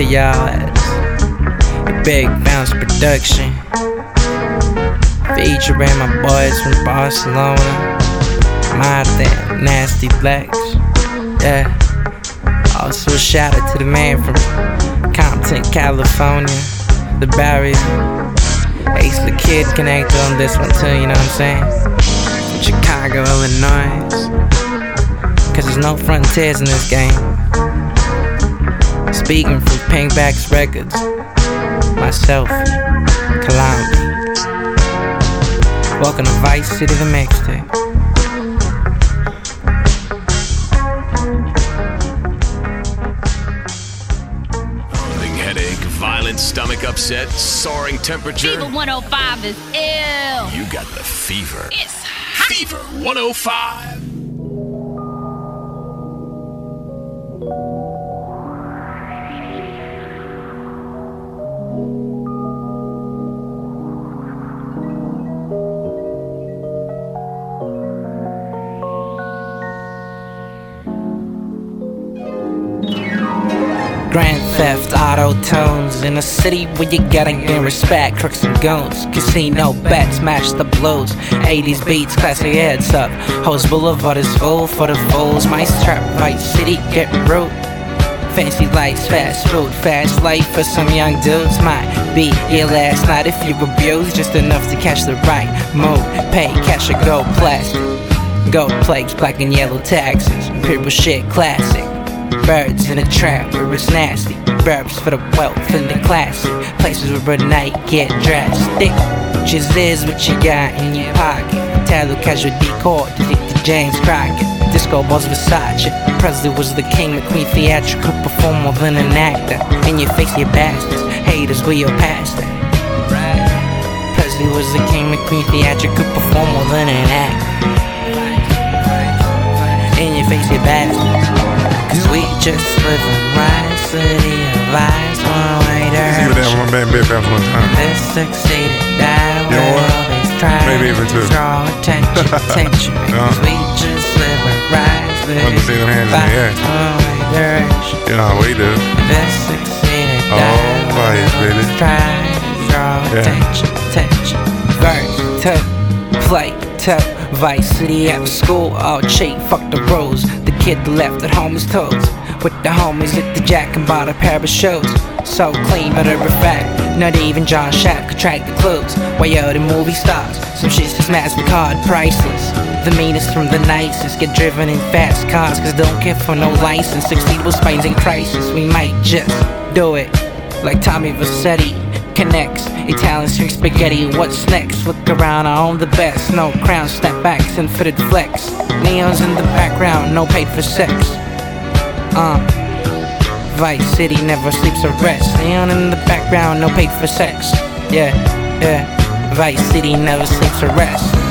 to y'all Big Bounce production. Featuring my boys from Barcelona, Marte, Nasty Lex. Yeah. Also, shout out to the man from Compton, California, the Barrier. Ace the Kid connected on this one too, you know what I'm saying? From Chicago, Illinois. Cause there's no frontiers in this game. Speaking from Pingbacks Records, myself, KolomB. Welcome to Vice City, the mixtape. Big headache, violent stomach upset, soaring temperature. Fever 105 is ill. You got the fever. It's hot. Fever 105. Auto tones in a city where you gotta gain respect. Crooks and goons, casino bets, match the blues. 80s beats, classy heads up. Hoes Boulevard is full for the fools. My strap, Vice City, get rude. Fancy lights, fast food, fast life for some young dudes. Might be your last night if you abuse just enough to catch the right mood. Pay cash or gold plastic. Gold plates, black and yellow taxes. Imperial shit, classic. Birds in a trap where it's nasty. Burbs for the wealth and the classic. Places where a night get drastic. Just is what you got in your pocket. Tallow casual decor, the James Crockett. Disco balls Versace. Presley was the king, the queen theatrical performer than an actor. In your face, you bastards. Haters, we your pastor. Presley was the king, the queen theatrical performer than an actor. In your face, you bastards. Cause we just live in right city of lies, one way See what that one band bit back one time. This succeeded, that You know what? Maybe even two. Draw attention, attention. Cause we just live in right city Let me see them hands in the air. one way direction. You know how we do. This succeeded, that right, will baby. try Draw Yeah. attention, attention. Verse, two, play, two. Vice City after school, all cheap, fuck the rules. Kid left at home is toes. With the homies hit the jack and bought a pair of shoes. So clean, but of fact, not even John Shaft could track the clues. Why yo, the movie stars, some shit's just MasterCard priceless. The meanest from the nicest get driven in fast cars, cause they don't care for no license. Succeed with Spain's in crisis, we might just do it. Like Tommy Vercetti connects Italian street spaghetti. What's next? Look around, I own the best. No crown, snapbacks, and fitted flex. Neons in the background, no paid for sex. Uh, Vice City never sleeps or rests. Neon in the background, no paid for sex. Yeah, yeah. Vice City never sleeps or rests.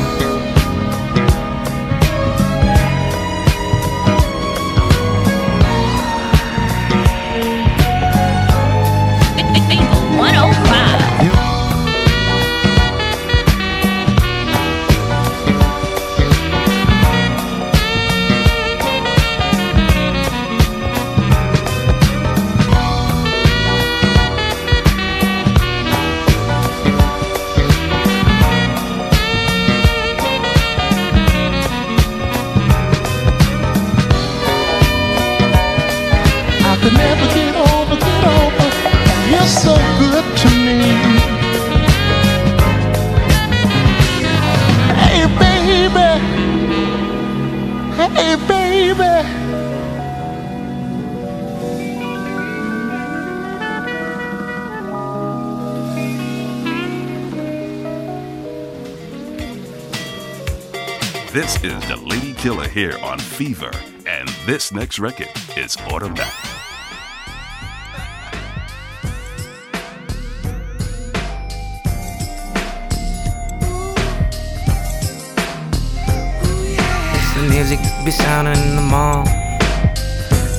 here on Fever, and this next record is automatic. music be sounding in the mall.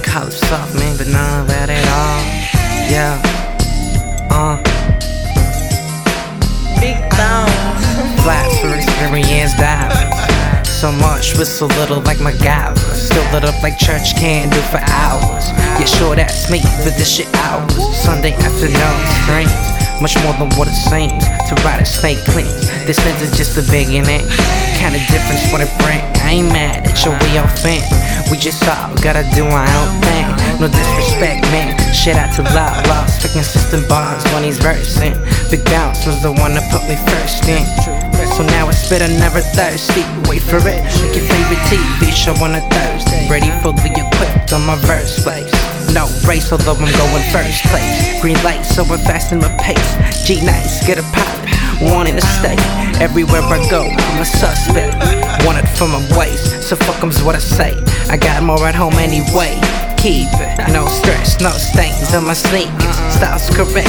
Call it soft, man, but none of that at all. Yeah, uh. Big bounce. Flats for experience dive. Push whistle little like my MacGyver. Still lit up like church candle for hours. Yeah, sure that's me, but this shit hours. Sunday afternoon dreams. Much more than what it seems to ride a snake clean. This is just the beginning. Kind of difference what it bring. I ain't mad at your way of fan. We just all gotta do our own thing. No disrespect, man. Shout out to Loud Lost consistent bars when he's versing. Big Bounce was the one that put me first in. So now it's better, never thirsty. Wait for it. Like your favorite TV show on a Thursday. Ready fully equipped on my verse place. No race, although I'm going first place. Green light, so we're fast in my pace. G nice, get a pop. Wanting to stay everywhere I go. I'm a suspect. Wanted for my waist, so fuck 'em's what I say. I got more at home anyway. Keep it, no stress, no stains on my sneakers. Style's correct,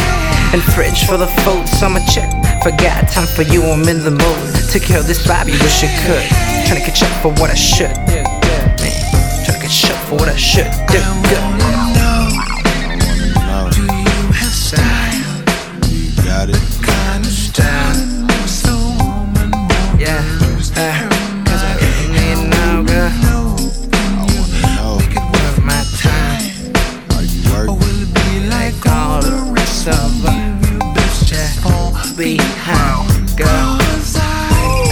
and fridge full of food, so I'ma check. Forgot time for you, I'm in the mood. Took care of this vibe, you wish you could. Tryna catch up for what I should. Man, tryna catch up for what I should do. Good. Got it. Girl.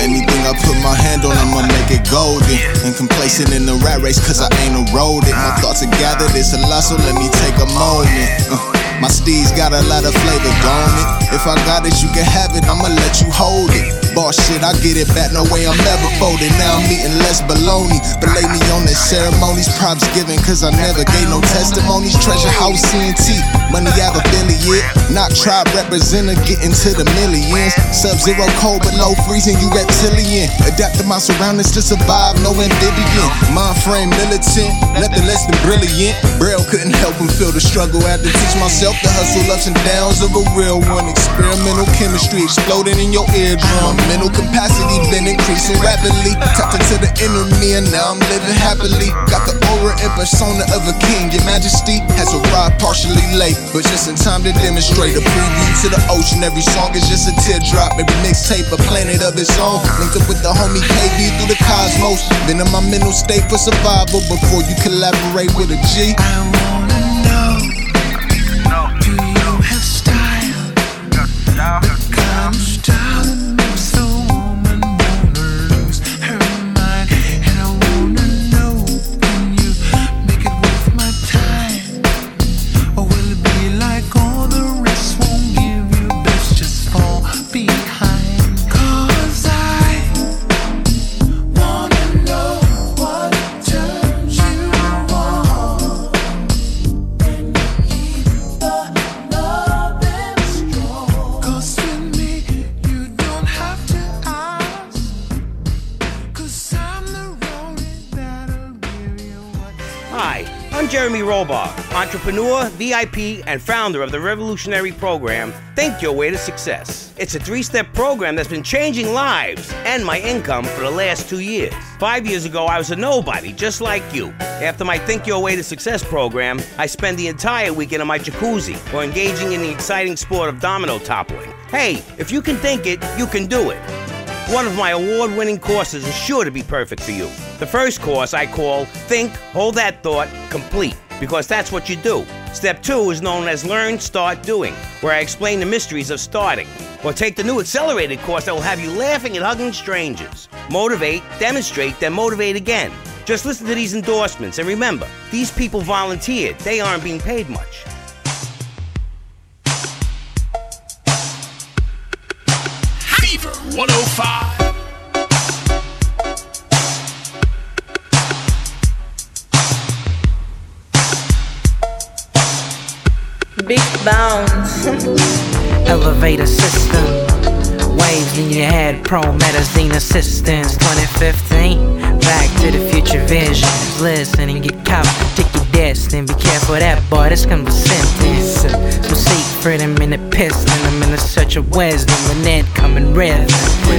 Anything I put my hand on, I'ma make it golden. And complacent in the rat race, cause I ain't eroded. My thoughts are gathered, it's a lot, so let me take a moment. Uh, my steeds got a lot of flavor, don't it? If I got it, you can have it, I'ma let you hold it. Boss shit, I get it back, no way I'm ever folding. Now I'm eating less baloney. But lay me on the ceremonies, props given, cause I never gave no testimonies. Treasure house CNT, money out have affiliate. Not tribe representative, getting to the millions. Sub zero cold below freezing, you reptilian. Adapt to my surroundings to survive, no amphibian. Mind frame militant, nothing less than brilliant. Braille couldn't help him feel the struggle. I had to teach myself the hustle, ups and downs of a real one. Experimental chemistry exploding in your eardrum. Mental capacity been increasing rapidly. Tapped into the me and now I'm living happily. Got the aura and persona of a king. Your majesty has arrived partially late, but just in time to demonstrate a preview to the ocean. Every song is just a teardrop. Every mixtape a planet of its own. Linked up with the homie KB through the cosmos. Been in my mental state for survival before you collaborate with a G. entrepreneur, VIP, and founder of the revolutionary program Think Your Way to Success. It's a three step program that's been changing lives and my income for the last two years. Five years ago, I was a nobody, just like you. After my Think Your Way to Success program, I spend the entire weekend in my jacuzzi or engaging in the exciting sport of domino toppling. Hey, if you can think it, you can do it. One of my award winning courses is sure to be perfect for you. The first course I call Think, Hold That Thought, Complete, because that's what you do. Step two is known as Learn, Start, Doing, where I explain the mysteries of starting. Or take the new accelerated course that will have you laughing and hugging strangers. Motivate, demonstrate, then motivate again. Just listen to these endorsements and remember, these people volunteered, they aren't being paid much. Fever 105. Big bounce. Elevator system. Waves in your head, pro medicine assistance. 2015. Back to the future visions. Listen and get caught. Take your destiny. Be careful that boy. This comes with sentence. Some secret, I'm in a piston. I'm in a search of wisdom. And it coming rhythm.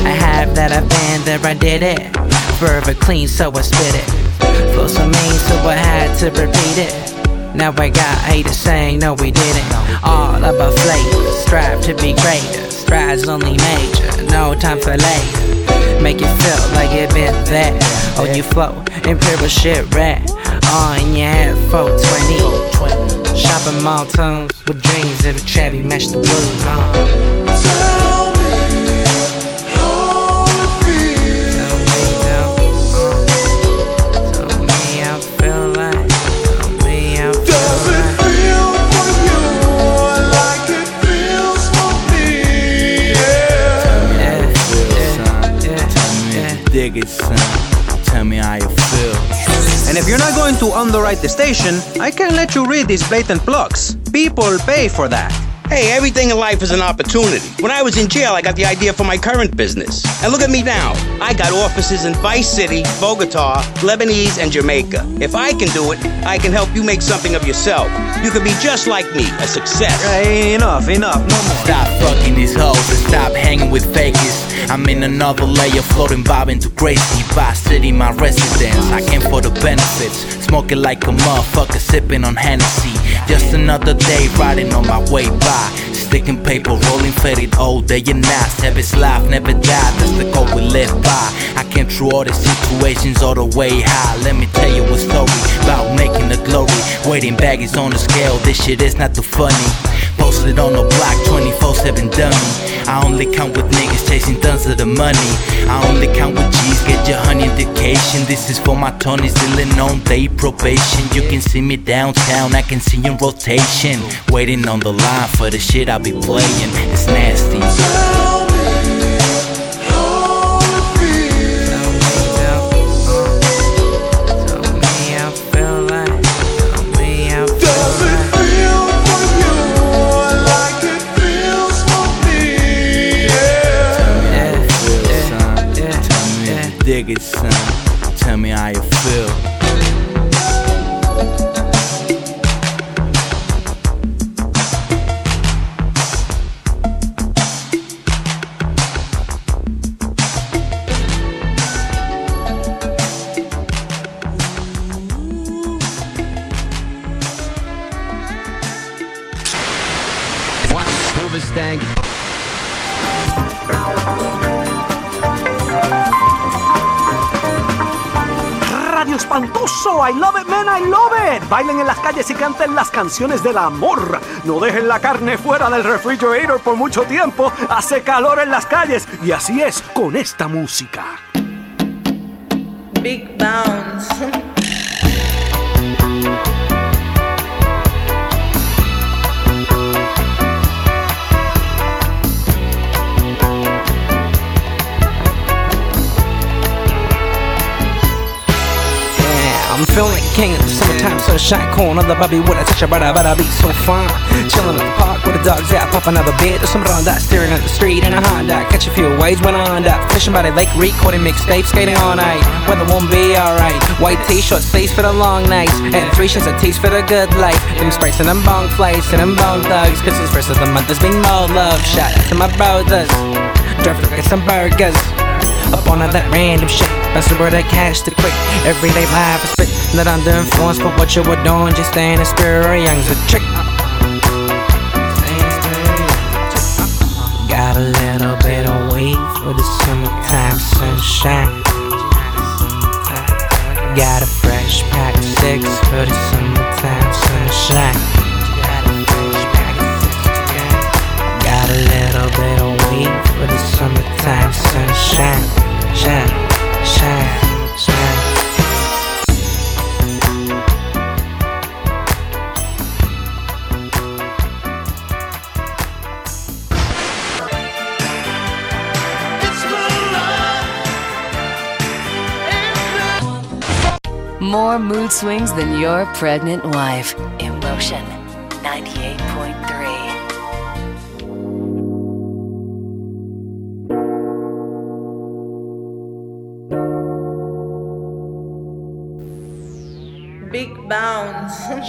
I have that, I've been there, I did it. Forever clean, so I spit it. Flow so mean, so I had to repeat it. Now I got haters saying no we didn't All about flavor, strive to be greater. Strides only major, no time for later. Make it feel like it been there. Oh, you flow, imperial shit red. On your head, 420. Shopping mall tunes with dreams of a Chevy match the blues. Uh. If you're not going to underwrite the station, I can let you read these blatant plugs. People pay for that. Hey, everything in life is an opportunity. When I was in jail, I got the idea for my current business. And look at me now. I got offices in Vice City, Bogota, Lebanese, and Jamaica. If I can do it, I can help you make something of yourself. You can be just like me, a success. Hey, enough, enough, no more. Stop fucking these hoes and stop hanging with fakies. I'm in another layer, floating bobbing to Gracie. Vice City, my residence. I came for the benefits. Smoking like a motherfucker, sipping on Hennessy. Just another day riding on my way by. Sticking paper, rolling faded all day and night. Savage life never die, that's the code we live by. I came through all the situations all the way high. Let me tell you a story about making the glory. Waiting baggies on the scale, this shit is not too funny. Posted on the block 24 7 dummy. I only count with niggas chasing tons of the money. I only count with G's, get your honey indication. This is for my Tony's dealing on day probation. You can see me downtown, I can see you in rotation. Waiting on the line for the shit I be playing. It's nasty. Yeah. Bailen en las calles y canten las canciones del amor. No dejen la carne fuera del refrigerator por mucho tiempo. Hace calor en las calles. Y así es con esta música. Big Bounce. King in the summertime sunshine. Cool, another Bobby with a touch of butter, but I be so fine. Chilling at the park with the dogs out, pop another beer. There's some that staring at the street in a Honda. Catch a few waves when I up. Fishing by the lake, recording mixtape, skating all night. Weather won't be alright. White t-shirts, face for the long nights. And three shots of teas for the good life. Them sprites and them bong flights and them bone thugs. Cause first of the month, there's been more love. Shout out to my brothers. Drive to get some burgers. Up on all that random shit. Best word I cash the quick. Everyday life is spit. Not under influence, but what you were doing, just stay in the spirit of young's a trick. Got a little bit of weed for the summertime sunshine. Got a fresh pack of six for the summertime sunshine. Got a little bit of weed for the summertime sunshine. Shine, shine, shine. More mood swings than your pregnant wife. Emotion 98.3.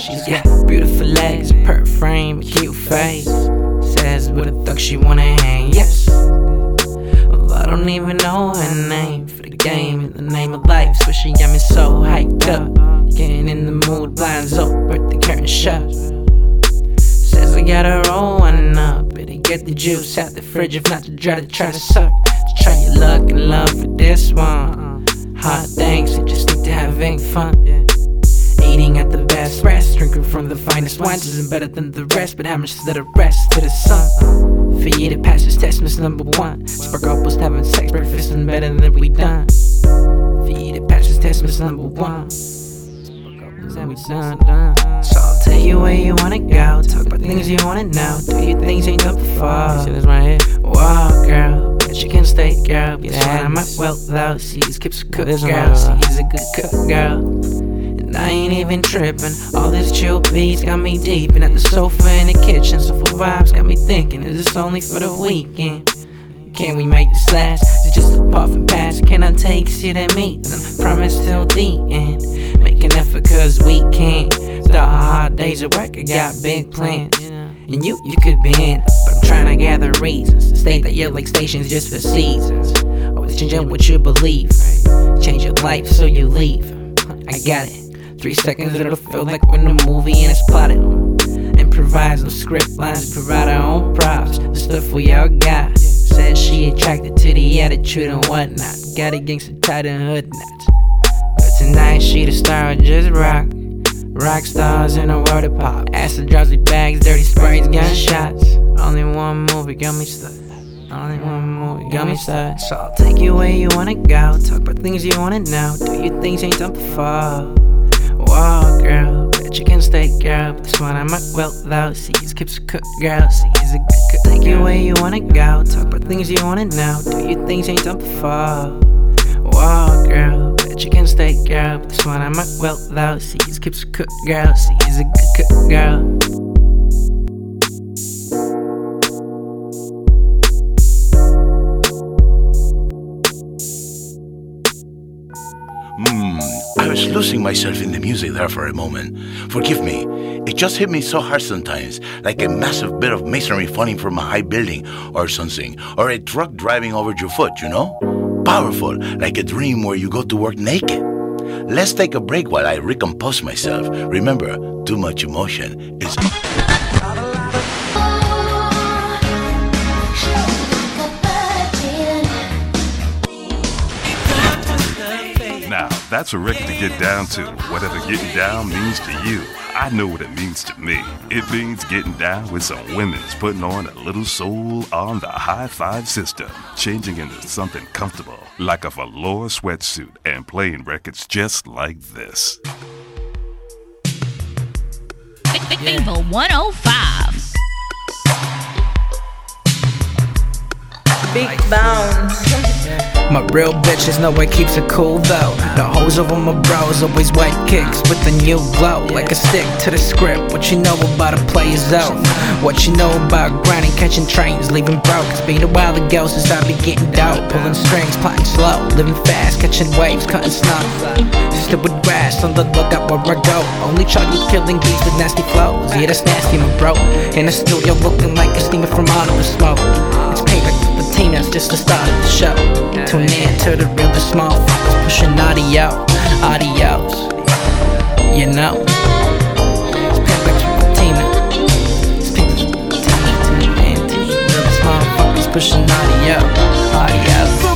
She's got beautiful legs, pert frame, cute face. Says with a thug she wanna hang, yes. Well, I don't even know her name for the game in the name of life. So she got me so hyped up. Getting in the mood, blinds open, the curtain shut. Says I gotta roll one up, it get the juice out the fridge, if not to try to try to suck. To try your luck and love for this one. Hot things, you just need to having fun. Eating at the best rest, drinking from the finest wines isn't better than the rest, but how much to the rest to the sun? For you to pass this test, miss number one. Spark up was having sex, breakfast isn't better than we done. For you to pass this test, miss number one. Then we done, done. So I'll tell you where you wanna go. Talk about things you wanna know. Do your things ain't done before. See this right here? Wow, girl. Bet you can stay, girl. Be yeah, I'm at well though. She's keeps a cook, girl. She's a good cook, girl. And I ain't even tripping. All this chill beats got me deep. And at the sofa in the kitchen, so for vibes got me thinking. Is this only for the weekend? Can we make this last? It's just a puff and pass. Can I take shit at me? Then I promise till the end. Make an effort cause we can't. The hard days of work, I got big plans. And you, you could be in, but I'm trying to gather reasons. State that you're like stations just for seasons. Always changing what you believe. Change your life so you leave. I got it. Three seconds, it'll feel like we're in a movie and it's plotted. Improvise no script lines, provide our own props. The stuff we all got. Said she attracted to the attitude and whatnot. Got a gangster tight and hood knots. But tonight she the star, just rock. Rock stars in a world of pop. Acid drops with bags, dirty sprays, gunshots. Only one movie got me stuck. Only one movie got me stuck. So I'll take you where you wanna go. Talk about things you wanna know. Do your things ain't done before. Whoa, girl. Bet you can stay, girl. But this one I'm at well though. She's keeps a cook, girl. She's a good cook. Take you where you wanna go. Talk about things you wanna know. Do your things you ain't done before. Whoa, girl. Bet you can stay, girl. But this one I'm at well though. She's keeps a cook, girl. She's a good cook, girl. Losing myself in the music there for a moment. Forgive me, it just hit me so hard sometimes, like a massive bit of masonry falling from a high building or something, or a truck driving over your foot, you know? Powerful, like a dream where you go to work naked. Let's take a break while I recompose myself. Remember, too much emotion is. That's a record to get down to. Whatever getting down means to you, I know what it means to me. It means getting down with some women's putting on a little soul on the high five system, changing into something comfortable, like a velour sweatsuit, and playing records just like this. Fever 105. Big bounce. My real bitches know it keeps it cool though. The hoes over my bros always white kicks with a new glow. Like a stick to the script. What you know about a player's zone? What you know about grinding, catching trains, leaving broke. It's been a while ago since I be getting dope. Pulling strings, plotting slow, living fast, catching waves, cutting snow. Sister with grass on the lookout where I go. Only charged with killing beats with nasty flows. Yeah, that's nasty, my bro. In the studio looking like a steamer from Oliver Smoke. That's just the start of the show. Tune in to the real, the small fuckers pushing audio, audios. You know. It's payback for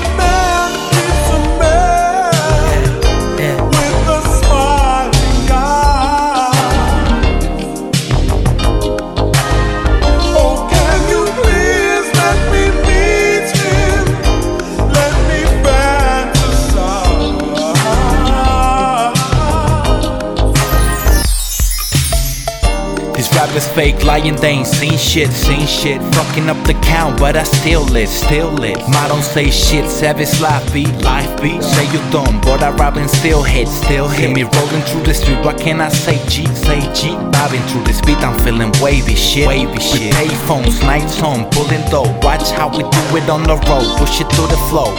These rappers fake lying, they ain't seen shit, seen shit. Fucking up the count, but I still lit, still lit. Ma don't say shit, savage beat, life beat. Say you dumb, but I rap and still hit, still hit. me rolling through the street, why can't I say? G, say G. Bobbing through this beat, I'm feeling wavy shit, wavy shit. Payphones, nights on, pulling dough. Watch how we do it on the road, push it through the flow.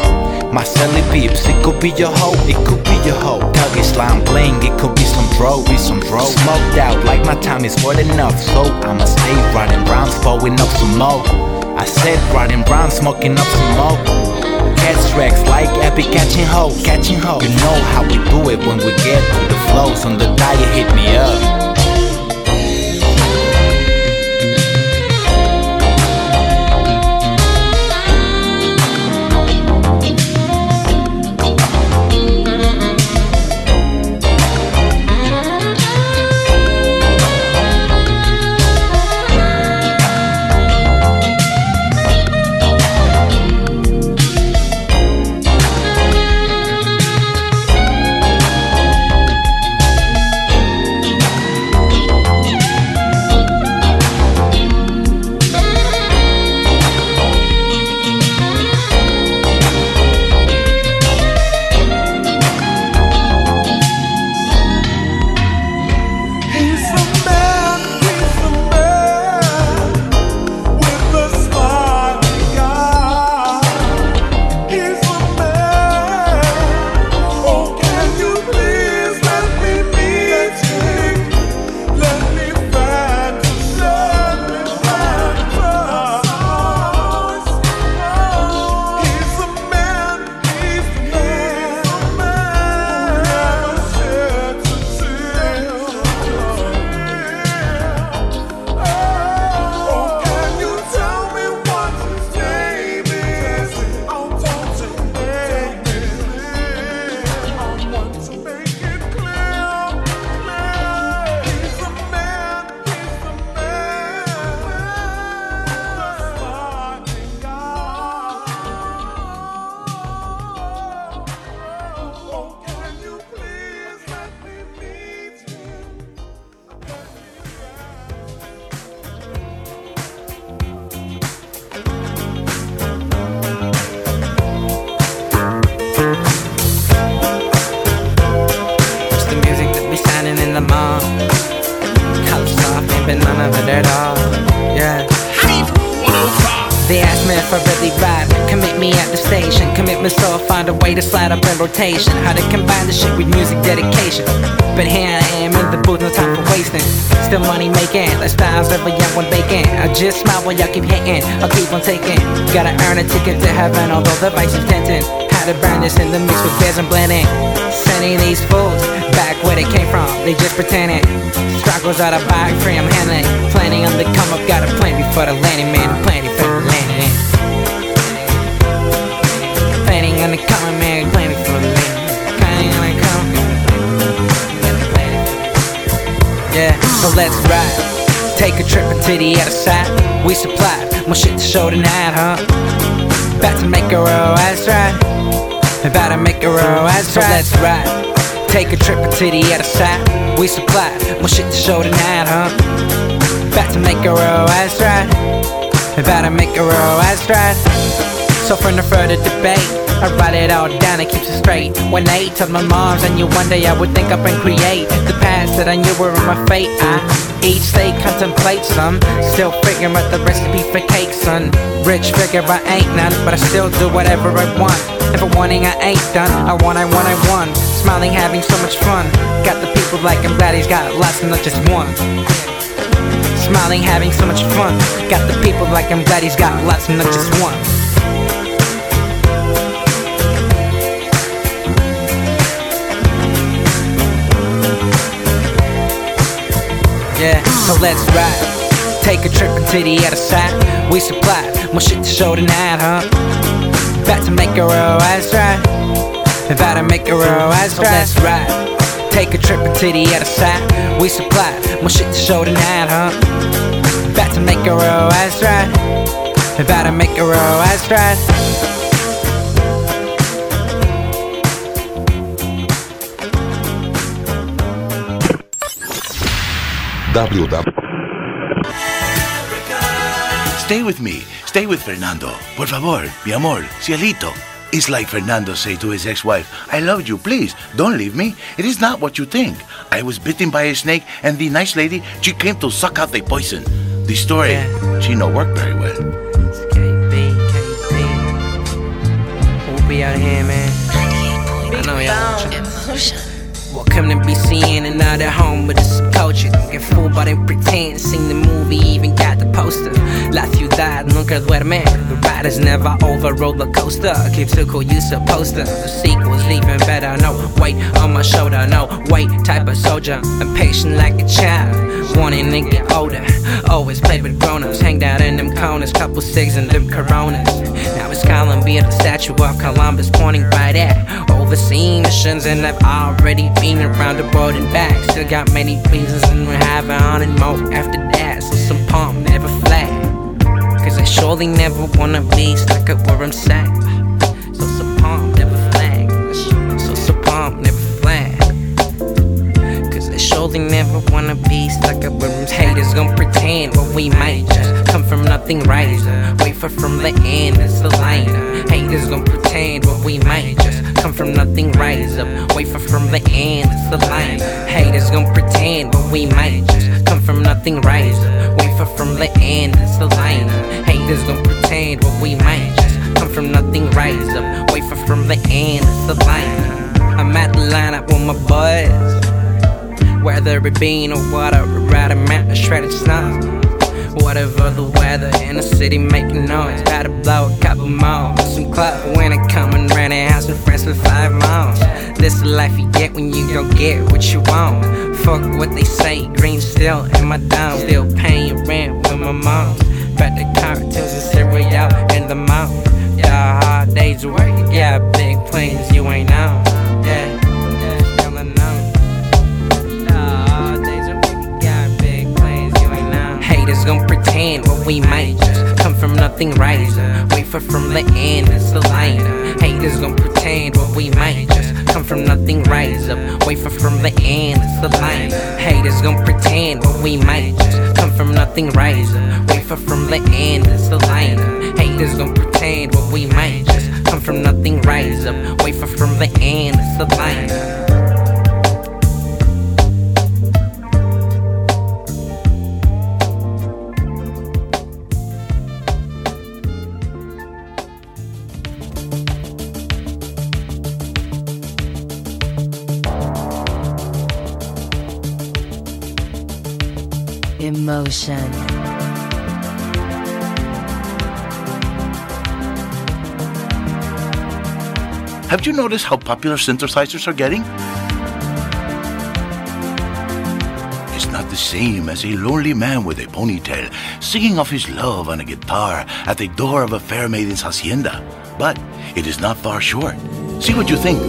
My celly beeps, it could be your hoe, it could be your hoe. Tuggy slime bling, it could be some dro, be some dro. Smoked out, like my time is more than enough, so I'ma stay riding rounds, blowing up some more. I said riding rounds, smoking up some more. Catch tracks like epic catching hoes, catching hoes. You know how we do it when we get to the flows on the diet, hit me up. If I really ride. Commit me at the station. Commitment so I find a way to slide up in rotation. How to combine the shit with music dedication. But here I am in the booth, no time for wasting. Still money making, lifestyles every young one baking. I just smile while y'all keep hitting. I keep on taking. Gotta earn a ticket to heaven, although the vice is tempting. How to in the mix with beers and blending. Sending these fools back where they came from. They just pretending. Struggles out of bag free, I'm handling. Planning on the come up, got a plan before the landing, man. Planning for the landing. Planning on the coming, man. Planning for the landing. The. Yeah, so let's ride. Take a trip into the other side. We supplied more shit to show tonight, huh? About to make a real ass ride. About to make a real ass so let's ride. Take a trip into the other side. We supplied more shit to show tonight, huh? About to make a real ass ride. About to make a real ass ride. So from the further debate, I write it all down and keeps it straight. When they told my moms I knew one day I would think up and create the past that I knew were in my fate. I each day contemplate some, still figuring out the recipe for cake, son. Rich figure I ain't none, but I still do whatever I want. Never wanting I ain't done. I want, I want, I want. Smiling, having so much fun. Got the people like I'm glad he's got lots and not just one. Smiling, having so much fun. Got the people like I'm glad he's got lots and not just one. So let's ride. Take a trip into the other side. We supply more shit to show tonight, huh? About to make a real ass ride. About to make a real ass ride. So let's ride. Take a trip into the other side. We supply more shit to show tonight, huh? About to make a real ass ride. About to make a real ass ride. Www. Stay with me. Stay with Fernando. Por favor, mi amor, cielito. It's like Fernando say to his ex-wife, I love you, please, don't leave me. It is not what you think. I was bitten by a snake and the nice lady, she came to suck out the poison. The story, Yeah. she no work very well. KB, KB. We'll be out here, man. I know y'all watching. Welcome to be seeing another home with this culture. Get fooled by them pretend. Seen the movie, even got the poster. La ciudad nunca duerme. The ride is never over. Roller coaster. Keeps it cool, you supposed to. The sequel's even better. No weight on my shoulder. No weight type of soldier. Impatient like a child. Wanting to get older. Always played with grown ups. Hanged out in them corners. Couple cigs and them coronas. Now it's Columbia, the statue of Columbus pointing right at. Overseeing missions, and I've already been around the world and back. Still got many reasons, and we're having on and more after that. So some palm never flat. Cause I surely never wanna be stuck at where I'm sat. So some Surely never wanna be stuck up I'm haters gonna pretend what we might just come from nothing from the end, it's the Haters pretend we might just come from nothing rise up. Wait for from the end, it's the line. Haters gonna pretend what we might just come from nothing rise up. Wait for from the end, it's the line. Haters gonna pretend what we might just come from nothing rise up. Wait for from the end, it's the line. I'm at the lineup with my boys whether it be or water, ride a mountain, shredded snow. Whatever the weather in the city making noise. To blow a couple more. Some club when it come and rent a house with friends for five miles. This the life you get when you don't get what you want. Fuck what they say, green still in my dome. Still paying rent with my mom. Bet the cartels and cereal in the mouth. Yeah, hard days of work. Yeah, big plans we might just come from nothing rise Wait for from the end, it's the line. Haters gon' pretend what we might just come from nothing rise up. Wait for from the end, it's the line. Haters gon' pretend what we might just come from nothing rise up. Wait from the end, it's the line. Haters gon' pretend what we might just come from nothing rise up. Wait for from the end, it's the line. Have you noticed how popular synthesizers are getting? It's not the same as a lonely man with a ponytail singing of his love on a guitar at the door of a fair maiden's hacienda. But it is not far short. See what you think.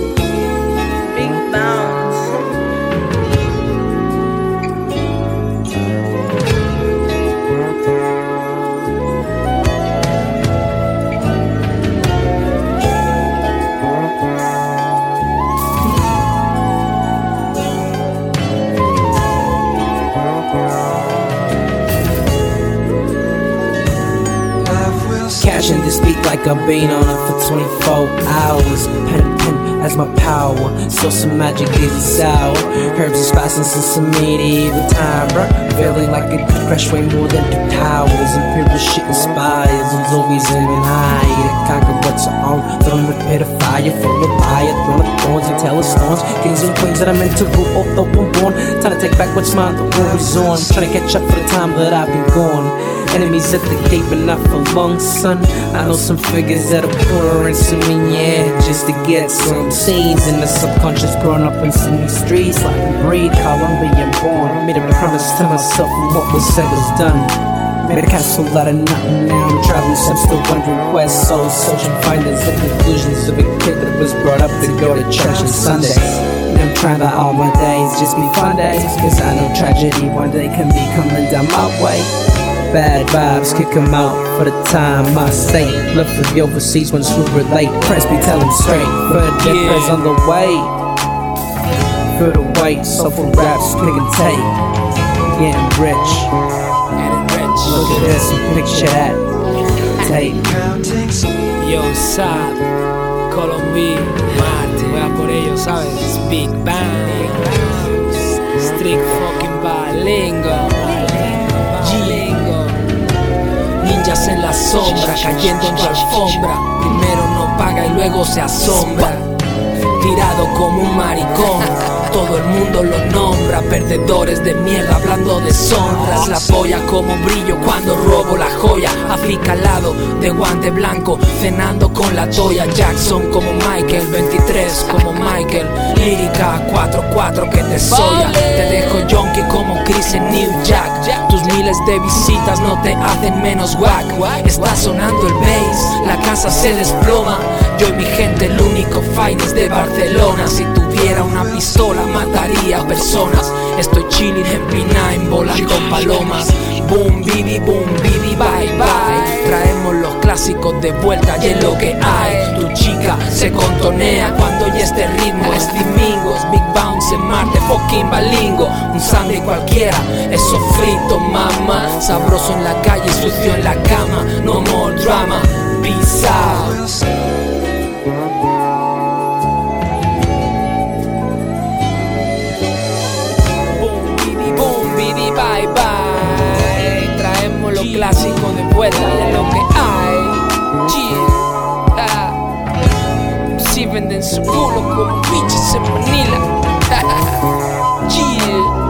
Like a on it for 24 hours. Pen, pen as my power. So some magic is sour. Herbs and spices and some medieval time, bruh. Feeling like it could crash way more than two towers. Imperial shit inspires. I'm always aiming high to conquer what's on. Throwing with pit of fire, full of fire, throwing of thorns and tell of storms. Kings and queens that I'm meant to rule, although I'm born. Time to take back what's mine, the war is on. Trying to catch up for the time that I've been gone. Enemies at the gate, but not for long, son. I know some figures that'll pour into me, yeah, just to get some seeds in the subconscious. Growing up in some streets, like a breed, Colombian born. I made a promise to myself, and what was said was done. Made a castle out of nothing, now I'm traveling, so I'm still wondering quest souls, searching findings, the conclusions of a kid that was brought up to go to church on Sundays. And I'm trying to all my days just be fun days, cause I know tragedy one day can be coming down my way. Bad vibes, kick 'em out for the time I say. Look for the overseas ones who relate. Press be tell 'em straight. The difference on the way. For the white, soulful raps, pick and take. Getting rich. Look at this and picture that. Tape. Yo, Sab, Colombia, Marte, voy a por ellos, ¿sabes? Big Bang, Strict fucking Bilingo, en la sombra, cayendo en tu alfombra. Primero no paga y luego se asombra, tirado como un maricón. Todo el mundo lo nombra, perdedores de mierda hablando de sombras. La polla como brillo cuando robo la joya. Aficalado de guante blanco, cenando con la toya. Jackson como Michael, 23 como Michael. Lírica 4-4 que te soya. Te dejo junkie como Chris en New Jack. Tus miles de visitas no te hacen menos wack. Está sonando el bass, la casa se desploma. Yo y mi gente, el único finest de Barcelona. Si tuviera una pistola, mataría personas. Estoy chilling en P9, volando palomas. Boom, bibi, boom, bibi, bye, bye. Traemos los clásicos de vuelta y es lo que hay. Tu chica se contonea cuando ya este ritmo es domingos. Big bounce en Marte, fucking balingo. Un Sunday cualquiera, eso frito, mama. Sabroso en la calle, sucio en la cama. No more drama, peace out. De vuelta es lo que hay. Yeah. Ah. Si venden su culo como bichos en Manila. yeah.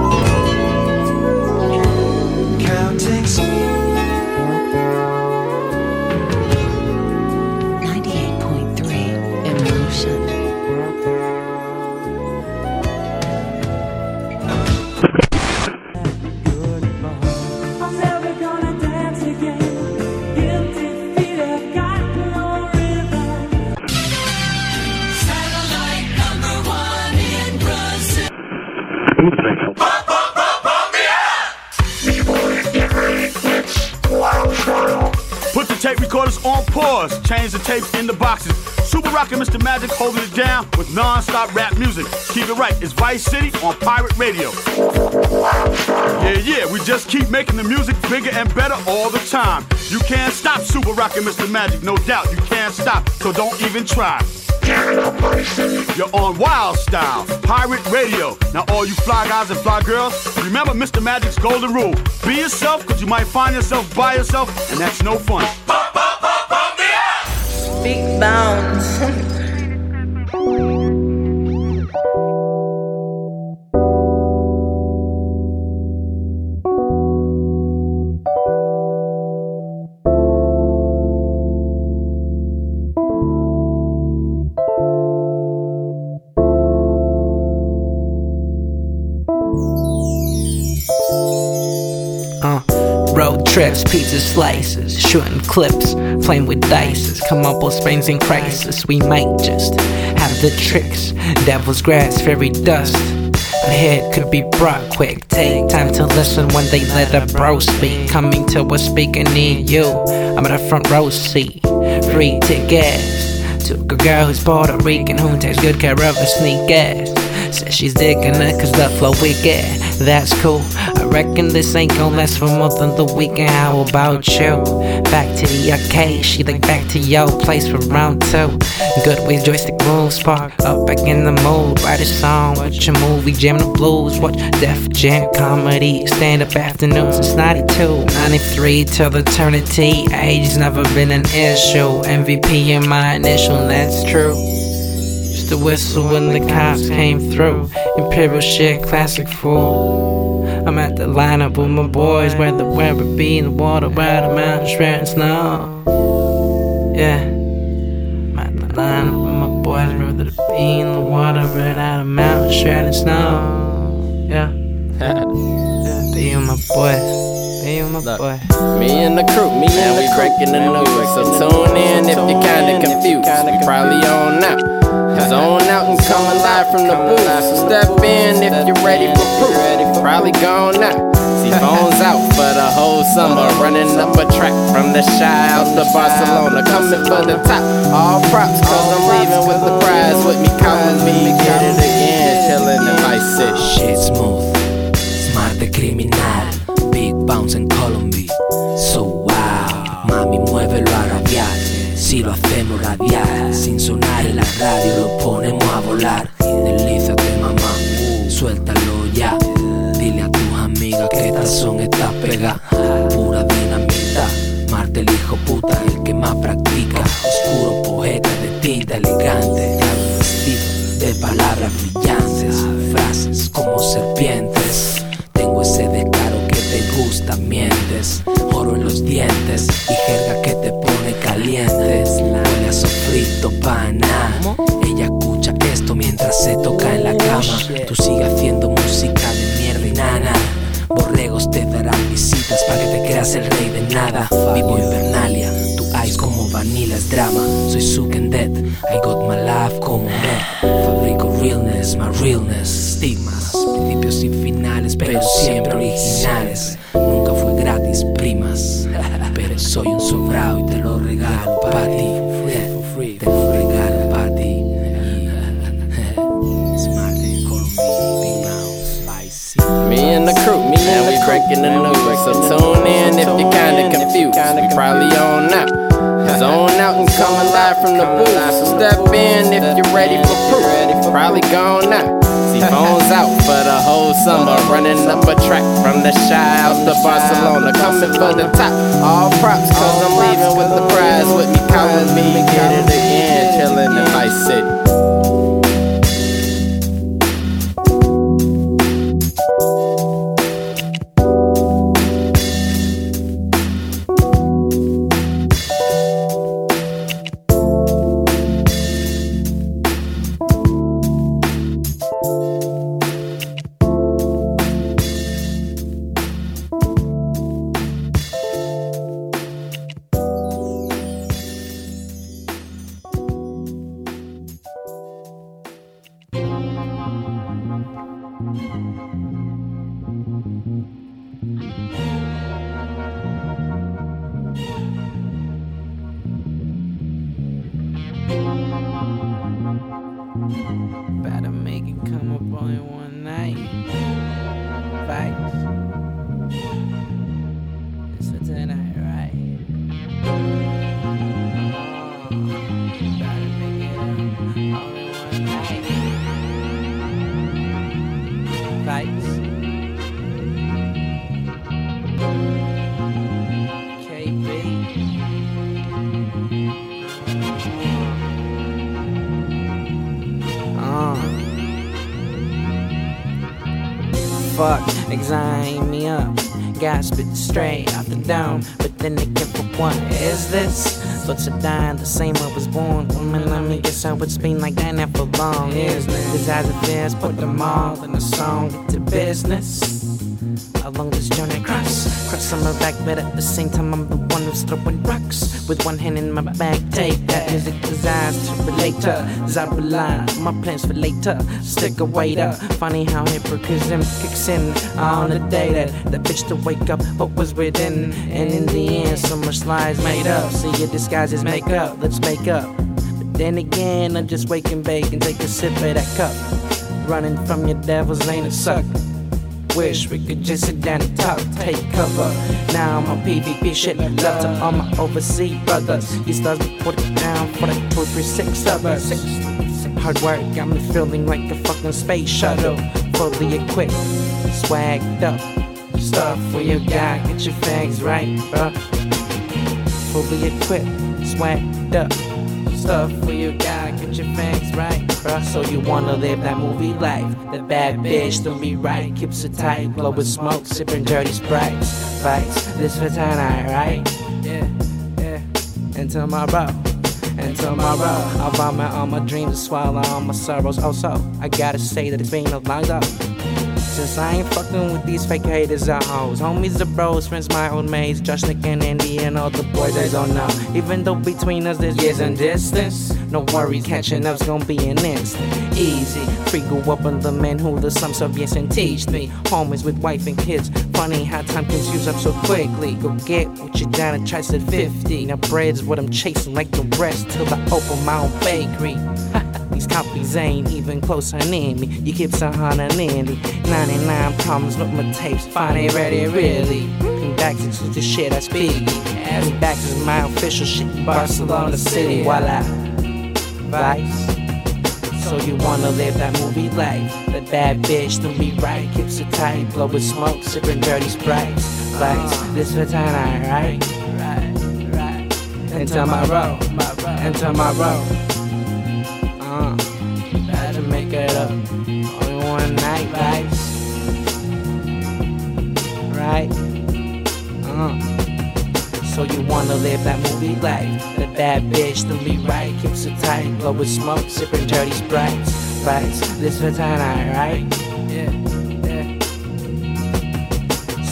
Pause. Change the tapes in the boxes. Super Rock and Mr. Magic holding it down with non-stop rap music. Keep it right. It's Vice City on Pirate Radio. Yeah, yeah. We just keep making the music bigger and better all the time. You can't stop Super Rock and Mr. Magic. No doubt. You can't stop. So don't even try. You're on Wild Style, Pirate Radio. Now, all you fly guys and fly girls, remember Mr. Magic's golden rule. Be yourself, because you might find yourself by yourself, and that's no fun. Big bounce. pizza slices, shooting clips, playing with dices, come up with springs and crisis. We might just have the tricks, devil's grass, fairy dust. The head could be brought quick. Take time to listen when they let a bro speak. Coming to a speaker near you. I'm in the front row seat. Free tickets. Took a girl who's Puerto Rican who takes good care of her sneak ass. Says she's digging it cause the flow we get. That's cool. Reckon this ain't gon' last for more than the weekend. How about you? Back to the arcade. She like back to your place for round two. Good with joystick moves. Spark up back in the mood. Write a song, watch a movie, jam the blues. Watch Def Jam comedy. Stand up afternoons. It's 92, 93 till eternity. Age has never been an issue. MVP in my initial, that's true. Just a whistle when the cops came through. Imperial shit, classic fool. I'm at the lineup with my boys, where the weather be in the water, where the mountain shredding snow. Yeah. I'm at the lineup with my boys, where the be in the water, where the mountain shredding snow. Yeah. yeah. Be with my boys. Be with my boy. Me and the crew, me and and we breaking the news. So tune in if you're kinda confused. We probably on now. Zone out and coming live from the booth. So step in if you're ready for proof. Probably gone now. See phones out for the whole summer. Running up a track from the shy out to Barcelona. Coming for the top. All props, cause I'm leaving with the prize with me. Calling me, get it again. Chilling in Vice City. Shit smooth, smart de criminal, big bounce in Colombia. So wow, mami muévelo a rabiar. Si lo hacemos radial, sin sonar en la radio lo ponemos a volar. Deslízate mamá, suéltalo ya. Dile a tus amigas que esta son estas pegas. Pura dinamita, Marte el hijo puta, el que más practica. Oscuro poeta de tinta elegante, vestido de palabras brillantes, frases como serpientes. Tengo ese descaro que te gusta, mientes, oro en los dientes sofrito pana. Ella escucha esto mientras se toca en la cama. Tú sigues haciendo música de mierda y nana. Borregos te darán visitas para que te creas el rey de nada. Vivo Invernalia, tu eyes como vanilla es drama. Soy Suken Dead, I got my life como me. Fabrico realness, my realness. Stigmas, principios y finales, pero siempre originales. Nunca fue gratis, primas. Pero soy un sobrado y te lo regalo pa' ti. Te lo regalo pa' ti. Me Big Bounce, Vice Me and the crew, me and we breaking the news. So tune in if you're kinda confused. We probably on now. Zone out and coming live from the booth. So step in if you're ready for proof. Probably gone now. See phones out for the whole summer. Running up a track from the shy out to Barcelona. Coming for the top. All props, cause I'm leaving with the prize with me. Calling me, get it again. Chilling in Vice City. Got spit straight off the dome, but then again for what is this? Thoughts are dying the same I was born. Woman, let me guess how it's been like that now for long, it? Cause as it is, put them all in a song, get to business. Along this journey. Cross, cross on my back, but at the same time I'm the one who's throwing rocks. With one hand in my bag, take that music designed to relate to. Zabula, my plans for later. Stick a waiter. Funny how hypocrisy kicks in on the day that the bitch to wake up what was within. And in the end, so much lies made up. See your disguises make up, let's make up. But then again, I just wake and bake and take a sip of that cup. Running from your devils ain't a suck. Wish we could just sit down and talk, take cover. Now I'm on PvP shit, love to all my overseas brothers. These stars be put down for the two, three, six of us. Hard work got me feeling like a fucking space shuttle, fully equipped, swagged up. Stuff for your guy, get your fags right, bruh. Fully equipped, swagged up. Stuff for your guy, get your fangs right, So you wanna live that movie life? The bad bitch don't be right, keeps it tight, blowing smoke, sipping dirty sprites. Fights, this for tonight, right? Yeah, yeah. And tomorrow, and tomorrow, I'll vomit all my dreams and swallow all my sorrows. Also, I gotta say that it's been a long time. Since I ain't fucking with these fake haters or hoes. Homies are bros, friends my old mates. Josh, Nick, and Andy, and all the boys I don't know. Even though between us there's years and distance. No worries, catching up's gonna be an instant. Easy, free go up on the man who the sums of yes and teach me. Homies with wife and kids. Funny how time can use up so quickly. Go get what you down and try at 50. Now bread's what I'm chasing like the rest till I open my own bakery. These copies ain't even close on me. You keep so on Andy. 99 problems with my tapes, finally ready, really. And back to the shit I speak. And back to my official shit, Barcelona City, voila. Vice. So you wanna live that movie life? That bad bitch don't be right, keeps it tight, blowing smoke, sipping dirty sprites. Vice, this for tonight, right? Right, right. And tomorrow, and tomorrow. Uh, had to make it up. Only one night, vibes. Right? Uh. So you wanna live that movie life? That bad bitch don't be right, keeps it tight, blowing smoke, sipping dirty sprites. Vibes, this for tonight, right? Yeah.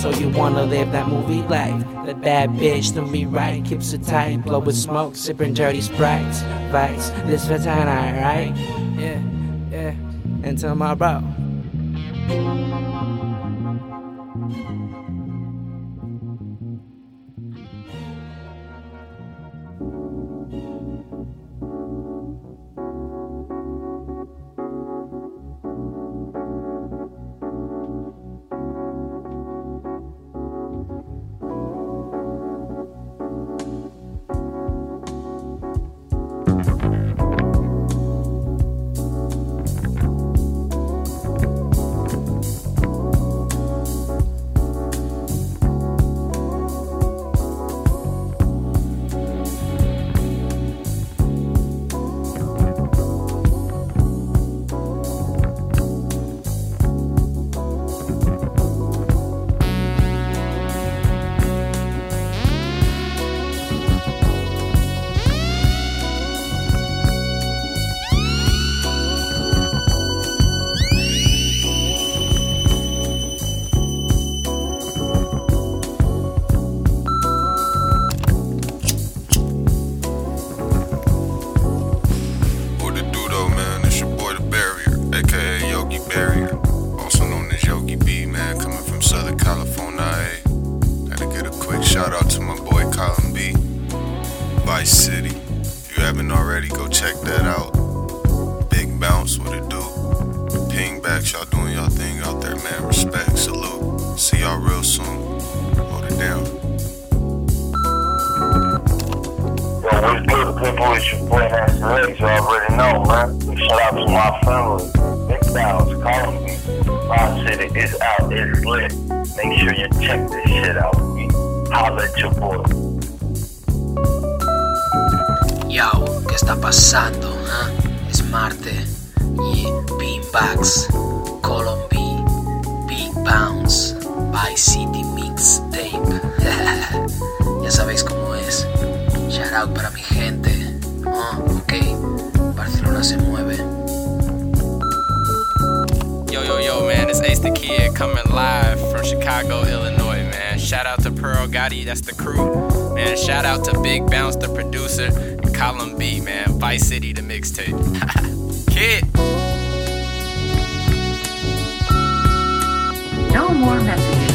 So you wanna live that movie life? That bad bitch don't be right, keeps it tight, blowing smoke, sipping dirty sprites. Vibes, this tonight, right? Yeah, yeah. And tomorrow. People? It's your boy Nasty Lex. You already know, man. Shout out to my family. Big Bounce, calling me. My city is out, it's lit. Make sure you check this shit out. Holla at your boy. Yo, ¿qué está pasando? ah? Es Marte y Pingbacks, KolomB, Big Bounce, Vice City Mixtape. ya sabéis cómo es. Shout out para mi gente. Ah, ok, Barcelona se mueve. Yo, yo, yo, man, it's Ace the Kid coming live from Chicago, Illinois, man. Shout out to Pearl Gotti, that's the crew. Man, shout out to Big Bounce, the producer, and KolomB, man. Vice City, the mixtape. Kid. No more messages.